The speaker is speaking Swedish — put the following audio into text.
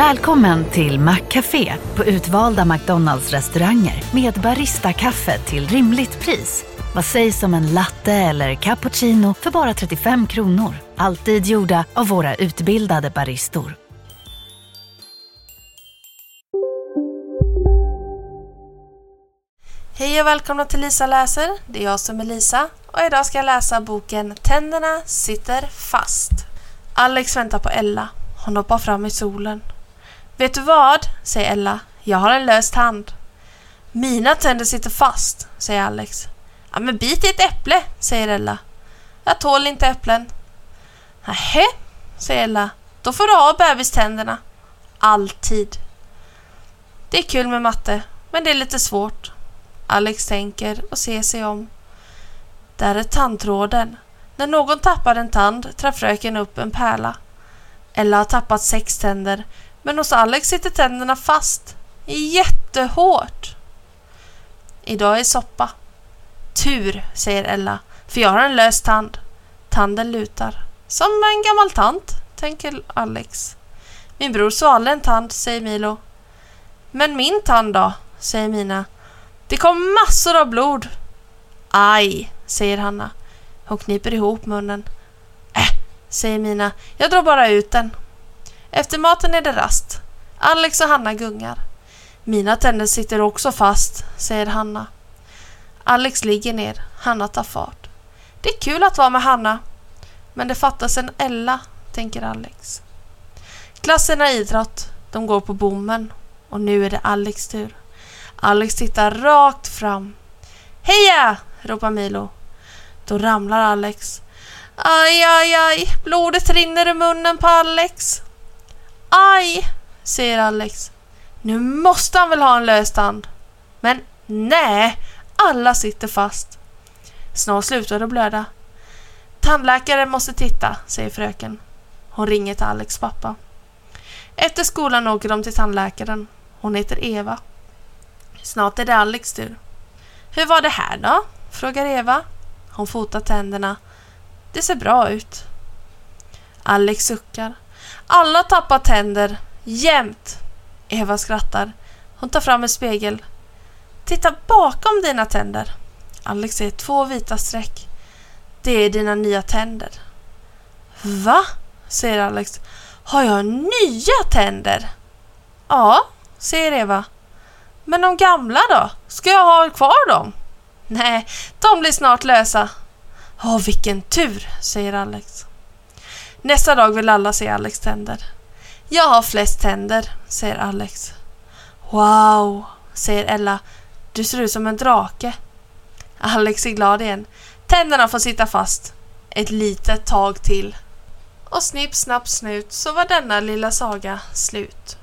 Välkommen till Maccafé på utvalda McDonalds restauranger med Baristakaffe till rimligt pris. Vad sägs om en latte eller cappuccino för bara 35 kronor? Alltid gjorda av våra utbildade baristor. Hej och välkomna till Lisa läser. Det är jag som är Lisa och idag ska jag läsa boken Tänderna sitter fast. Alex väntar på Ella. Hon hoppar fram i solen. Vet du vad? säger Ella. Jag har en lös tand. Mina tänder sitter fast, säger Alex. Ja men bit i ett äpple, säger Ella. Jag tål inte äpplen. Nähä, säger Ella. Då får du ha bebiständerna. Alltid. Det är kul med matte, men det är lite svårt. Alex tänker och ser sig om. Där är tandtråden. När någon tappar en tand tar fröken upp en pärla. Ella har tappat sex tänder, men hos Alex sitter tänderna fast. Jättehårt. Idag är soppa. Tur, säger Ella, för jag har en lös tand. Tanden lutar. Som en gammal tant, tänker Alex. Min bror svalde en tand, säger Milo. Men min tand då, säger Mina. Det kom massor av blod. Aj, säger Hanna. Hon kniper ihop munnen. Äh, säger Mina. Jag drar bara ut den. Efter maten är det rast. Alex och Hanna gungar. Mina tänder sitter också fast, säger Hanna. Alex ligger ner. Hanna tar fart. Det är kul att vara med Hanna. Men det fattas en Ella, tänker Alex. Klassen har idrott. De går på bommen. Och nu är det Alex tur. Alex tittar rakt fram. Heja! ropar Milo. Då ramlar Alex. Aj, aj, aj, blodet rinner ur munnen på Alex. Aj, säger Alex. Nu måste han väl ha en lös tand? Men nej, alla sitter fast. Snart slutar det blöda. Tandläkaren måste titta, säger fröken. Hon ringer till Alex pappa. Efter skolan åker de till tandläkaren. Hon heter Eva. Snart är det Alex tur. Hur var det här då? frågar Eva. Hon fotar tänderna. Det ser bra ut. Alex suckar. Alla tappar tänder. Jämt. Eva skrattar. Hon tar fram en spegel. Titta bakom dina tänder. Alex ser två vita streck. Det är dina nya tänder. Va? säger Alex. Har jag nya tänder? Ja, säger Eva. Men de gamla då? Ska jag ha kvar dem? Nej, de blir snart lösa. Åh, vilken tur, säger Alex. Nästa dag vill alla se Alex tänder. Jag har flest tänder, säger Alex. Wow, säger Ella. Du ser ut som en drake. Alex är glad igen. Tänderna får sitta fast. Ett litet tag till. Och snipp, snapp, snut så var denna lilla saga slut.